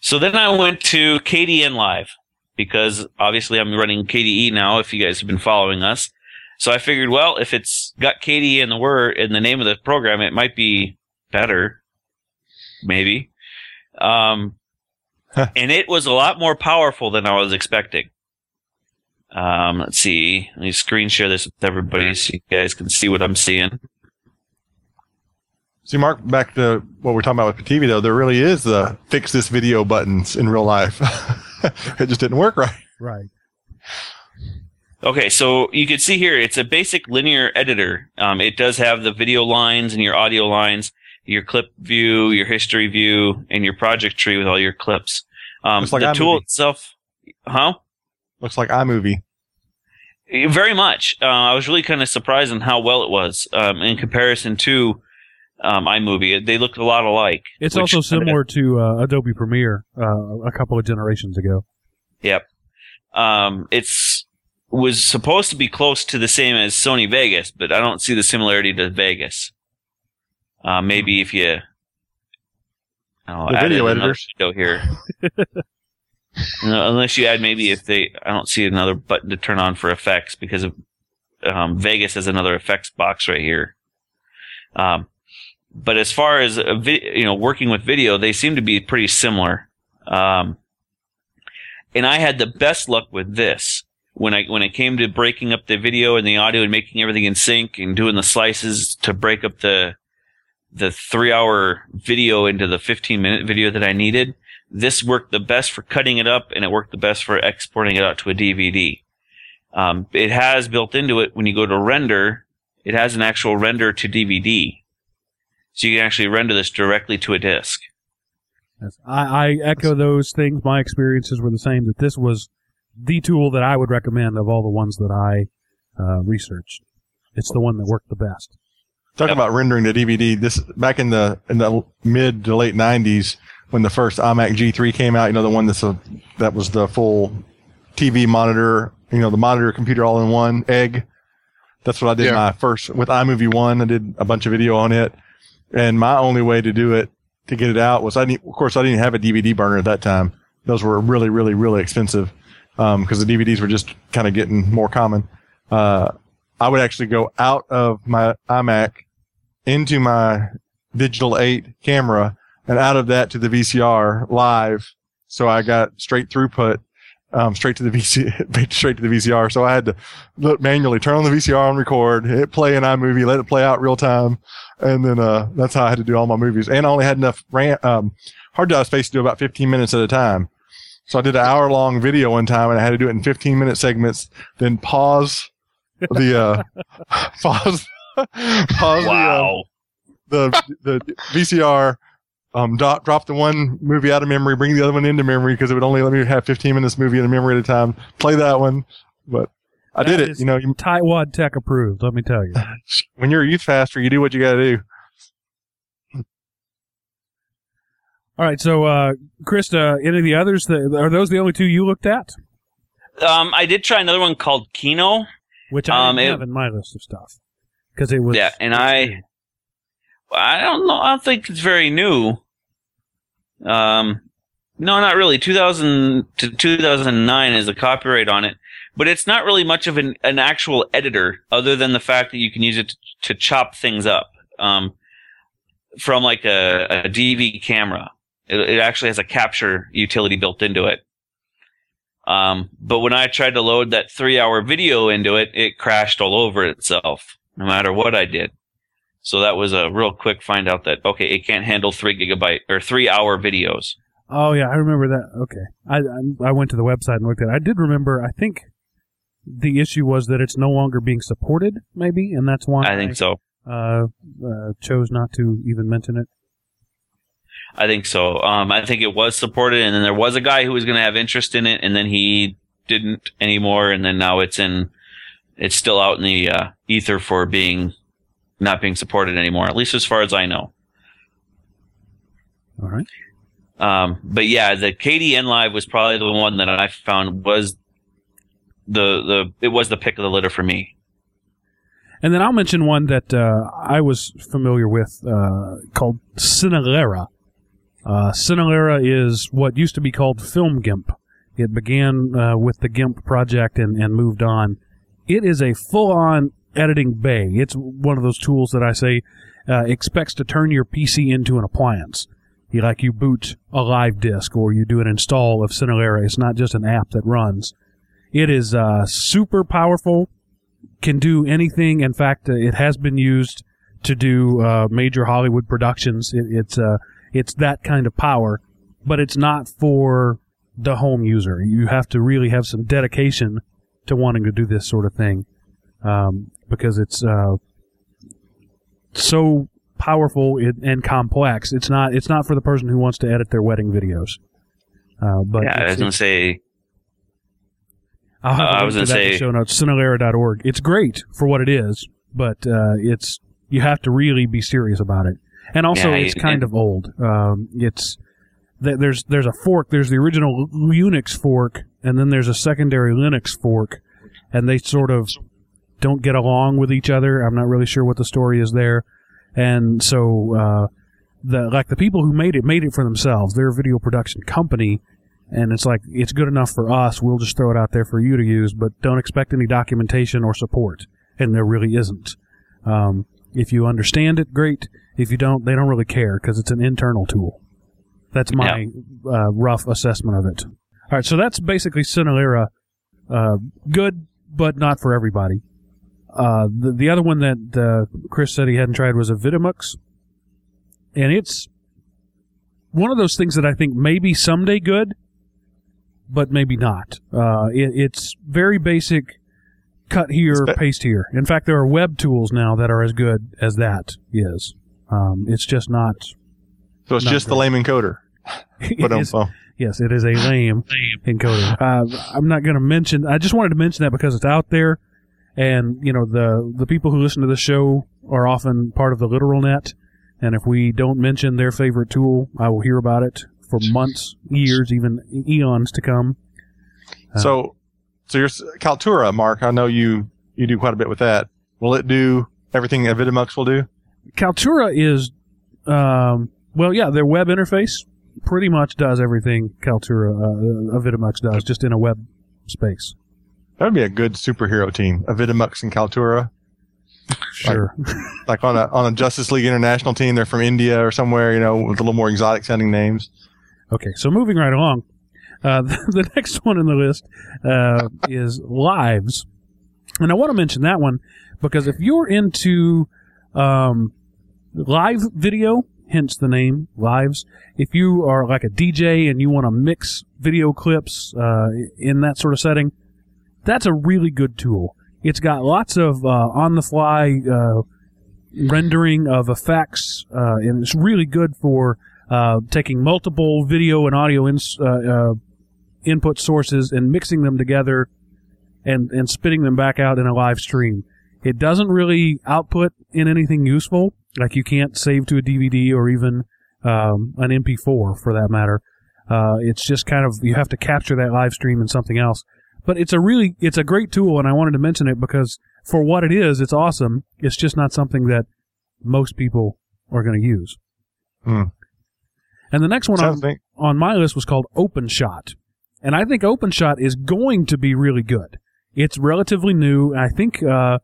So then I went to Kdenlive because obviously I'm running KDE now. If you guys have been following us, so I figured, well, if it's got KDE in the word in the name of the program, it might be better, maybe. Um, and it was a lot more powerful than I was expecting. Um, let's see. Let me screen share this with everybody so you guys can see what I'm seeing. See, Mark, back to what we're talking about with the TV, though, there really is the fix this video buttons in real life. it just didn't work right. Right. Okay, so you can see here it's a basic linear editor. Um, it does have the video lines and your audio lines, your clip view, your history view, and your project tree with all your clips. Um, like the tool iMovie. itself, huh? Looks like iMovie. Very much. Uh, I was really kind of surprised on how well it was um, in comparison to um, iMovie. They looked a lot alike. It's which- also similar to uh, Adobe Premiere uh, a couple of generations ago. Yep. Um, it's was supposed to be close to the same as Sony Vegas, but I don't see the similarity to Vegas. Uh, maybe if you I'll The add video in editors. window here. Unless you add maybe if they, I don't see another button to turn on for effects because of um, Vegas has another effects box right here. Um, but as far as vi- you know, working with video, they seem to be pretty similar. Um, and I had the best luck with this when I when it came to breaking up the video and the audio and making everything in sync and doing the slices to break up the the three hour video into the 15 minute video that I needed. This worked the best for cutting it up and it worked the best for exporting it out to a DVD. Um, it has built into it when you go to render, it has an actual render to DVD. So you can actually render this directly to a disc. Yes. I, I echo those things. My experiences were the same. That this was the tool that I would recommend of all the ones that I uh, researched. It's the one that worked the best. Talking Yep. about rendering the DVD, this back in the in the mid to late '90s when the first iMac G3 came out. You know, the one that's a that was the full TV monitor. You know, the monitor computer all in one egg. That's what I did Yeah. my first with iMovie One. I did a bunch of video on it, and my only way to do it to get it out was I didn't. Of course, I didn't have a DVD burner at that time. Those were really, really, really expensive because the DVDs were just kind of getting more common. Uh, I would actually go out of my iMac into my digital 8 camera and out of that to the VCR live. So I got straight throughput, um, straight to the VC, straight to the VCR. So I had to look manually turn on the VCR on record, hit play in iMovie, let it play out real time. And then, uh, that's how I had to do all my movies. And I only had enough RAM, um, hard drive space to do about 15 minutes at a time. So I did an hour long video one time and I had to do it in 15 minute segments, then pause the, uh, pause, pause the, uh, the the VCR, um, drop, drop the one movie out of memory, bring the other one into memory because it would only let me have 15 minutes movie in memory at a time. Play that one, but I That did it. You know, you, Tightwad Tech approved. Let me tell you. when you're a youth pastor, you do what you got to do. All right. So, uh, Krista, any of the others? That, are those the only two you looked at? Um, I did try another one called Kino. Which I Um, didn't it- have in my list of stuff because it was. Yeah, and I, I don't know. I don't think it's very new. Um, no, not really. 2000 to 2009 is the copyright on it, but it's not really much of an, an actual editor, other than the fact that you can use it to, to chop things up. Um, from like a, a DV camera, it, it actually has a capture utility built into it. Um, but when I tried to load that three hour video into it, it crashed all over itself, no matter what I did. So that was a real quick find out that, okay, it can't handle three gigabyte or three hour videos. Oh yeah, I remember that. Okay, I, I I went to the website and looked at. it. I did remember. I think the issue was that it's no longer being supported, maybe, and that's why I think so. uh, uh, chose not to even mention it. I think so. Um, I think it was supported and then there was a guy who was going to have interest in it and then he didn't anymore. And then now it's in, it's still out in the, uh, ether for being, not being supported anymore, at least as far as I know. All right. Um, but yeah, the Kdenlive was probably the one that I found was the the it was the pick of the litter for me. And then I'll mention one that uh, I was familiar with uh, called Cinelerra. Uh, Cinelerra is what used to be called Film GIMP. It began uh, with the GIMP project and, and moved on. It is a full-on editing bay. It's one of those tools that I say uh, expects to turn your PC into an appliance. You like you boot a live disk or you do an install of Cinelerra. It's not just an app that runs. It is uh, super powerful can do anything. In fact, uh, it has been used to do uh, major Hollywood productions. It, it's uh, it's that kind of power, but it's not for the home user. You have to really have some dedication to wanting to do this sort of thing um, because it's uh, so powerful and complex. It's not it's not for the person who wants to edit their wedding videos. Uh, but yeah, I was gonna say I'll have Uh, I was gonna that in the say- show notes, Cinelerra.org. It's great for what it is, but uh, it's you have to really be serious about it. And also, Yeah, it's it- kind of old. Um, it's th- there's there's a fork. There's the original Unix fork, and then there's a secondary Linux fork, and they sort of don't get along with each other. I'm not really sure what the story is there, and so uh, the like the people who made it made it for themselves. They're a video production company, and it's like it's good enough for us. We'll just throw it out there for you to use, but don't expect any documentation or support. And there really isn't. Um, if you understand it, great. If you don't, they don't really care because it's an internal tool. That's my uh, rough assessment of it. All right, so that's basically Cinelerra. Uh, good, but not for everybody. Uh, the, the other one that uh, Chris said he hadn't tried was a Vitamux, and it's one of those things that I think maybe someday good, but maybe not. Uh, it, it's very basic. Cut here, It's be- paste here. In fact, there are web tools now that are as good as that is. Um, it's just not. So it's Not just the lame encoder. But um, is- well, Yes, it is a lame encoder. Uh, I'm not going to mention. I just wanted to mention that because it's out there, and you know the the people who listen to the show are often part of the literal net, and if we don't mention their favorite tool, I will hear about it for months, years, even eons to come. Uh, so so your Kaltura, Mark. I know you you do quite a bit with that. Will it do everything that Vitamux will do? Kaltura is, um, well, yeah, their web interface pretty much does everything Kaltura, uh, uh, Vitamux does, just in a web space. That would be a good superhero team. A Vitamux and Kaltura. Sure. Like on a on a Justice League International team, they're from India or somewhere, you know, with a little more exotic sounding names. Okay, so moving right along, uh, the, the next one in the list uh, is lives, and I want to mention that one because if you're into um, live video, hence the name lives, if you are like a DJ and you want to mix video clips uh, in that sort of setting, that's a really good tool. It's got lots of uh, on-the-fly uh, rendering of effects, uh, and it's really good for uh, taking multiple video and audio ins, uh, uh, input sources and mixing them together and, and spitting them back out in a live stream. It doesn't really output in anything useful. Like you can't save to a DVD or even um, an MP4 for that matter. It's just kind of you have to capture that live stream in something else. But it's a really it's a great tool, and I wanted to mention it because for what it is, it's awesome. It's just not something that most people are going to use. Hmm. And the next one on, on my list was called OpenShot. And I think OpenShot is going to be really good. It's relatively new. I think uh,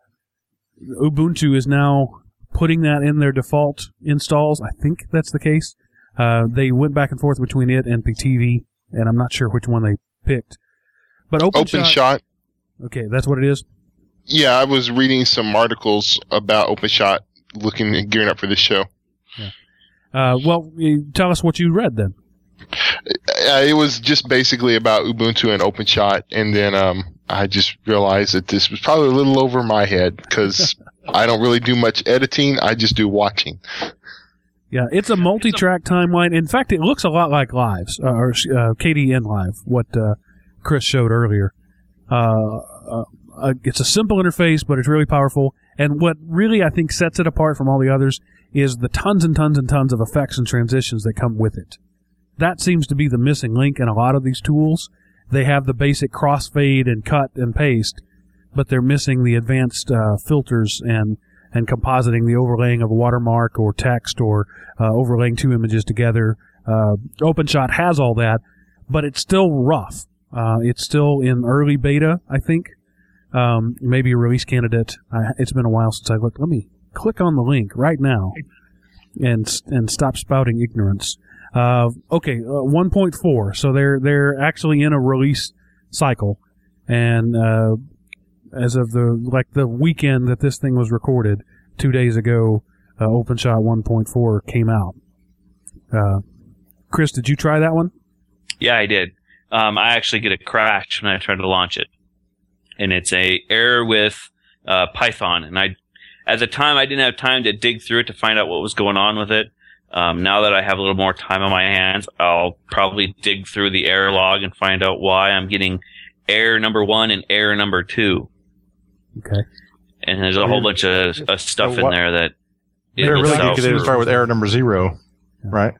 Ubuntu is now putting that in their default installs. I think that's the case. Uh, they went back and forth between it and PTV, and I'm not sure which one they picked. But OpenShot. Open shot. Okay, that's what it is. Yeah, I was reading some articles about open shot, looking and gearing up for this show. Uh, well, tell us what you read then. Uh, it was just basically about Ubuntu and OpenShot, and then um, I just realized that this was probably a little over my head because I don't really do much editing. I just do watching. Yeah, it's a multi-track timeline. In fact, it looks a lot like Lives uh, or uh, Kdenlive, what uh, Chris showed earlier. Uh, uh, uh, it's a simple interface, but it's really powerful. And what really I think sets it apart from all the others is the tons and tons and tons of effects and transitions that come with it. that seems to be the missing link in a lot of these tools. They have the basic crossfade and cut and paste, but they're missing the advanced uh, filters and and compositing the overlaying of a watermark or text or uh, overlaying two images together. Uh, OpenShot has all that, but it's still rough. Uh, it's still in early beta, I think. Um, maybe a release candidate. It's been a while since I looked. Let me click on the link right now and and stop spouting ignorance. Uh, okay, uh, 1.4. So they're they're actually in a release cycle, and uh, as of the like the weekend that this thing was recorded, two days ago, uh, OpenShot 1.4 came out. Chris, did you try that one? Yeah, I did. Um, I actually get a crash when I try to launch it, and it's a error with uh, Python. And I, at the time, I didn't have time to dig through it to find out what was going on with it. Um, now that I have a little more time on my hands, I'll probably dig through the error log and find out why I'm getting error number one and error number two. Okay. And there's a whole bunch of, of stuff in there that it They're really itself- good. They start with error number zero, right?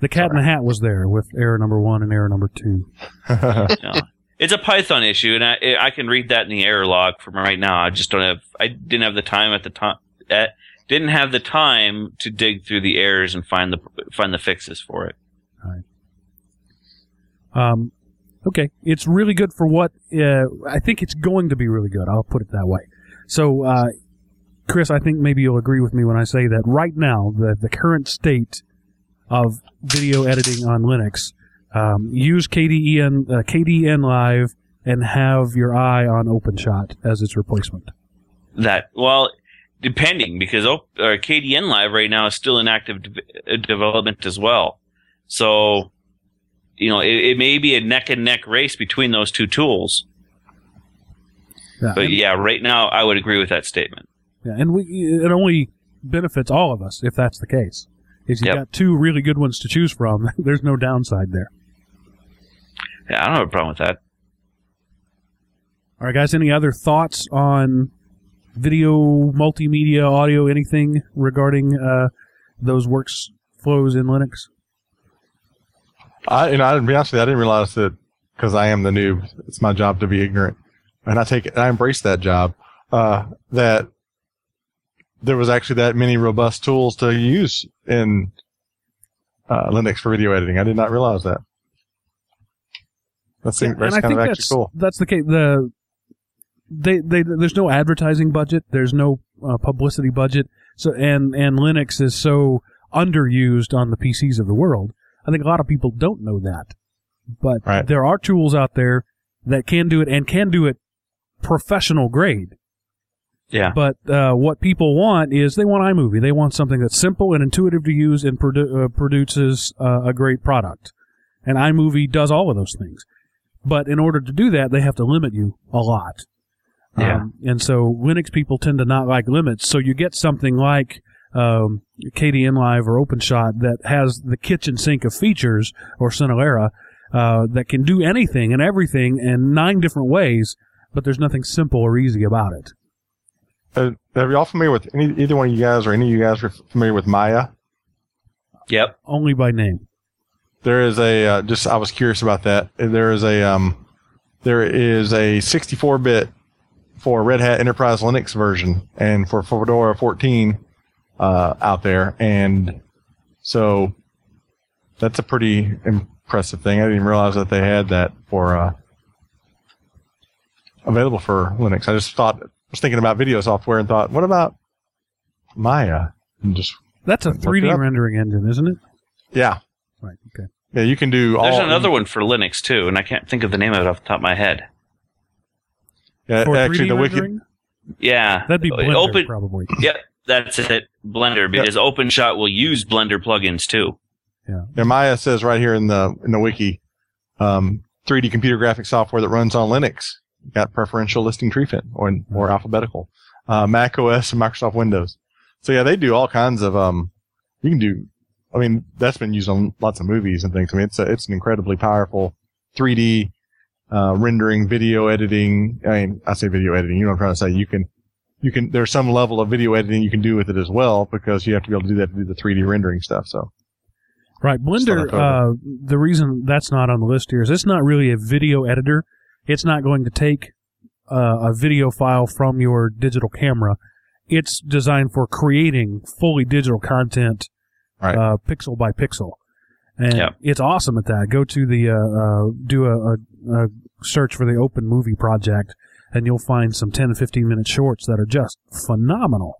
The Cat in the Hat was there with error number one and error number two. Yeah. It's a Python issue, and I I can read that in the error log from right now. I just don't have I didn't have the time at the time at, didn't have the time to dig through the errors and find the find the fixes for it. Um, okay, it's really good for what uh, I think it's going to be really good. I'll put it that way. So, uh, Chris, I think maybe you'll agree with me when I say that right now, the the current state of video editing on Linux, um, use KDEN uh, Kdenlive and have your eye on OpenShot as its replacement. That well, depending because or Kdenlive right now is still in active de- uh, development as well. So, you know, it, it may be a neck and neck race between those two tools. Yeah, But and, yeah, right now I would agree with that statement. yeah, and we, it only benefits all of us if that's the case. If you Yep. got two really good ones to choose from, there's no downside there. Yeah, I don't have a problem with that. All right, guys. Any other thoughts on video, multimedia, audio, anything regarding uh, those workflows in Linux? I, you know, I, to be honest with you, I didn't realize that because I am the noob. It's my job to be ignorant, and I take it. I embrace that job. Uh, that there was actually that many robust tools to use in uh, Linux for video editing. I did not realize that. That's, Yeah, that's and I kind think of actually that's cool. that's the case. The they they there's no advertising budget. There's no uh, publicity budget. So and and Linux is so underused on the PCs of the world. I think a lot of people don't know that, but Right. there are tools out there that can do it and can do it professional grade. Yeah. But uh, what people want is they want iMovie. They want something that's simple and intuitive to use and produ- uh, produces uh, a great product. And iMovie does all of those things. But in order to do that, they have to limit you a lot. Yeah. Um, and so Linux people tend to not like limits. So you get something like um, Kdenlive or OpenShot that has the kitchen sink of features or Cinelerra uh, that can do anything and everything in nine different ways, but there's nothing simple or easy about it. Uh, are y'all familiar with any, either one of you guys or any of you guys are familiar with Maya? Yep. Only by name. There is a uh, just I was curious about that. There is a um, there is a 64-bit for Red Hat Enterprise Linux version and for Fedora 14 uh, out there, and so that's a pretty impressive thing. I didn't even realize that they had that for uh, available for Linux. I just thought was thinking about video software and thought, what about Maya? And just That's a 3D rendering engine, isn't it? yeah, Right. Okay. yeah, you can do all. There's another one for Linux too, and I can't think of the name of it off the top of my head. Yeah, For actually, 3D the wiki. Yeah. that'd be Blender Open. probably. Yep. That's it. Blender, because OpenShot will use Blender plugins too. Yeah, And Maya says right here in the in the wiki, um, 3D computer graphic software that runs on Linux. Got preferential listing tree fit or or alphabetical, uh, Mac OS and Microsoft Windows. So yeah, they do all kinds of um. You can do. I mean, that's been used on lots of movies and things. I mean, it's a, it's an incredibly powerful 3D uh, rendering, video editing. I mean, I say video editing. You know what I'm trying to say? You can. You can, there's some level of video editing you can do with it as well because you have to be able to do that to do the 3D rendering stuff. So, Right, Blender. Uh, the reason that's not on the list here is it's not really a video editor. It's not going to take uh, a video file from your digital camera. It's designed for creating fully digital content, Right. uh, pixel by pixel, and it's awesome at that. Go to the uh, uh, do a, a, a search for the Open Movie Project, and you'll find some ten and fifteen minute shorts that are just phenomenal.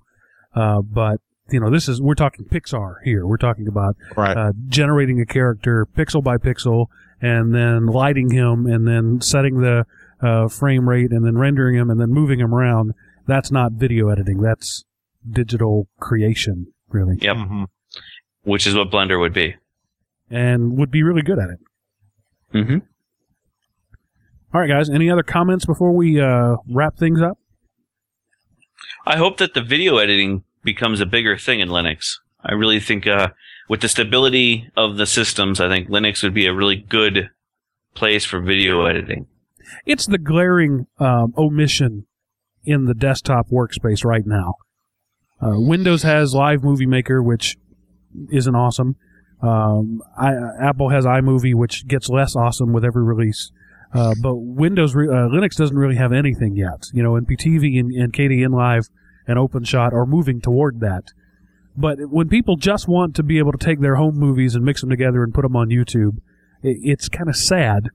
Uh, but you know, this is we're talking Pixar here. We're talking about Right. uh, generating a character pixel by pixel and then lighting him and then setting the uh, frame rate and then rendering him and then moving him around. That's not video editing. That's digital creation, really, Yep. Mhm. Which is what Blender would be. and would be really good at it. Mm-hmm. All right, guys. Any other comments before we uh, wrap things up? I hope that the video editing becomes a bigger thing in Linux. I really think uh, with the stability of the systems, I think Linux would be a really good place for video editing. It's the glaring um, omission in the desktop workspace right now. Uh, Windows has Live Movie Maker, which isn't awesome. Um, I, Apple has iMovie, which gets less awesome with every release. Uh, but Windows, re- uh, Linux doesn't really have anything yet. You know, NPTV and, and Kdenlive and OpenShot are moving toward that. But when people just want to be able to take their home movies and mix them together and put them on YouTube, it, it's kind of sad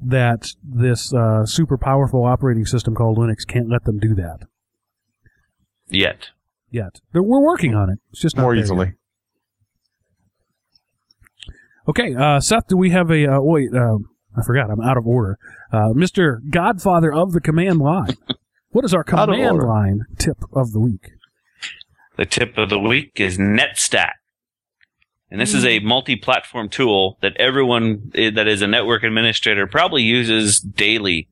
that this uh, super powerful operating system called Linux can't let them do that Yet. yet. But we're working on it. It's just not More there easily. yet. Okay, uh, Seth, do we have a uh, wait? Uh, I forgot. I'm out of order. Uh, Mr. Godfather of the command line. what is our command line tip of the week? The tip of the week is NetStat. And this is a multi-platform tool that everyone that is a network administrator probably uses daily.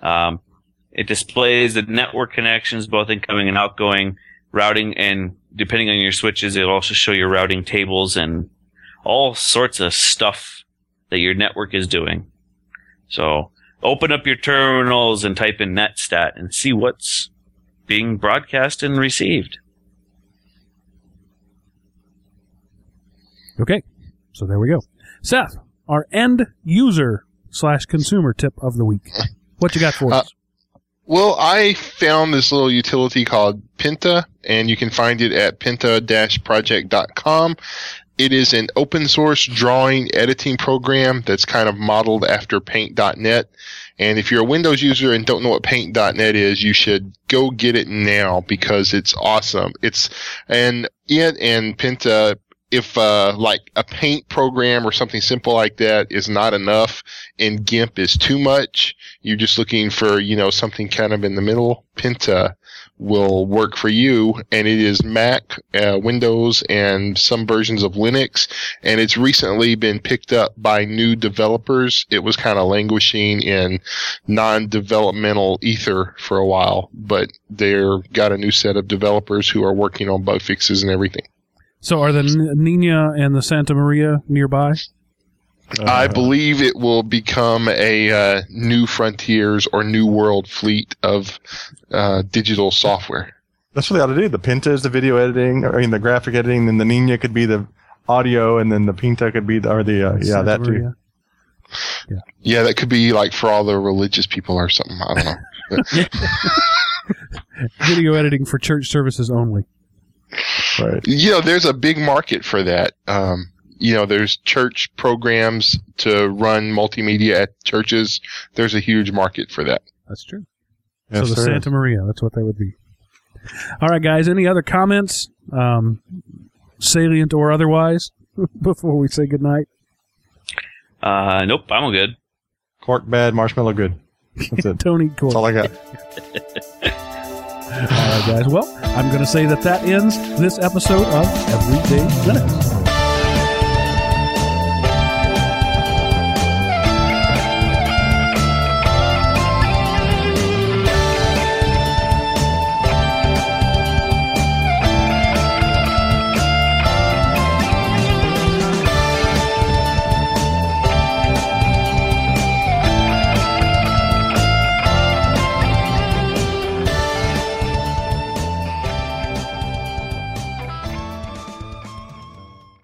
Um, it displays the network connections, both incoming and outgoing routing, and depending on your switches, it'll also show your routing tables and all sorts of stuff that your network is doing. So open up your terminals and type in NetStat and see what's being broadcast and received. Okay, so there we go. Seth, our end user slash consumer tip of the week. What you got for Uh, us? Well, I found this little utility called Pinta, and you can find it at pinta-project.com. It is an open source drawing editing program that's kind of modeled after paint.net. And if you're a Windows user and don't know what paint.net is, you should go get it now because it's awesome. It's, and it and Pinta, if, uh, like a paint program or something simple like that is not enough and GIMP is too much, you're just looking for, you know, something kind of in the middle, Pinta will work for you. And it is Mac, uh, Windows, and some versions of Linux. And it's recently been picked up by new developers. It was kind of languishing in non-developmental ether for a while, but they're got a new set of developers who are working on bug fixes and everything. So are the Nina and the Santa Maria nearby? I Uh, believe it will become a uh, new frontiers or new world fleet of uh, digital software. That's what they ought to do. The Pinta is the video editing, or I mean the graphic editing. Then the Nina could be the audio, and then the Pinta could be the or the uh, yeah Santa that too. Maria? Yeah, that could be like for all the religious people or something. I don't know. Video editing for church services only. Right. you know, there's a big market for that. Um, you know, there's church programs to run multimedia at churches. There's a huge market for that. That's true. Yes, so the there Santa Maria, that's what they would be. All right, guys. Any other comments, um, salient or otherwise, before we say goodnight? Uh, nope, I'm all good. Cork bad, marshmallow good. That's it. Tony Cork. That's all I got. All right, guys. Well, I'm going to say that that ends this episode of Everyday Linux.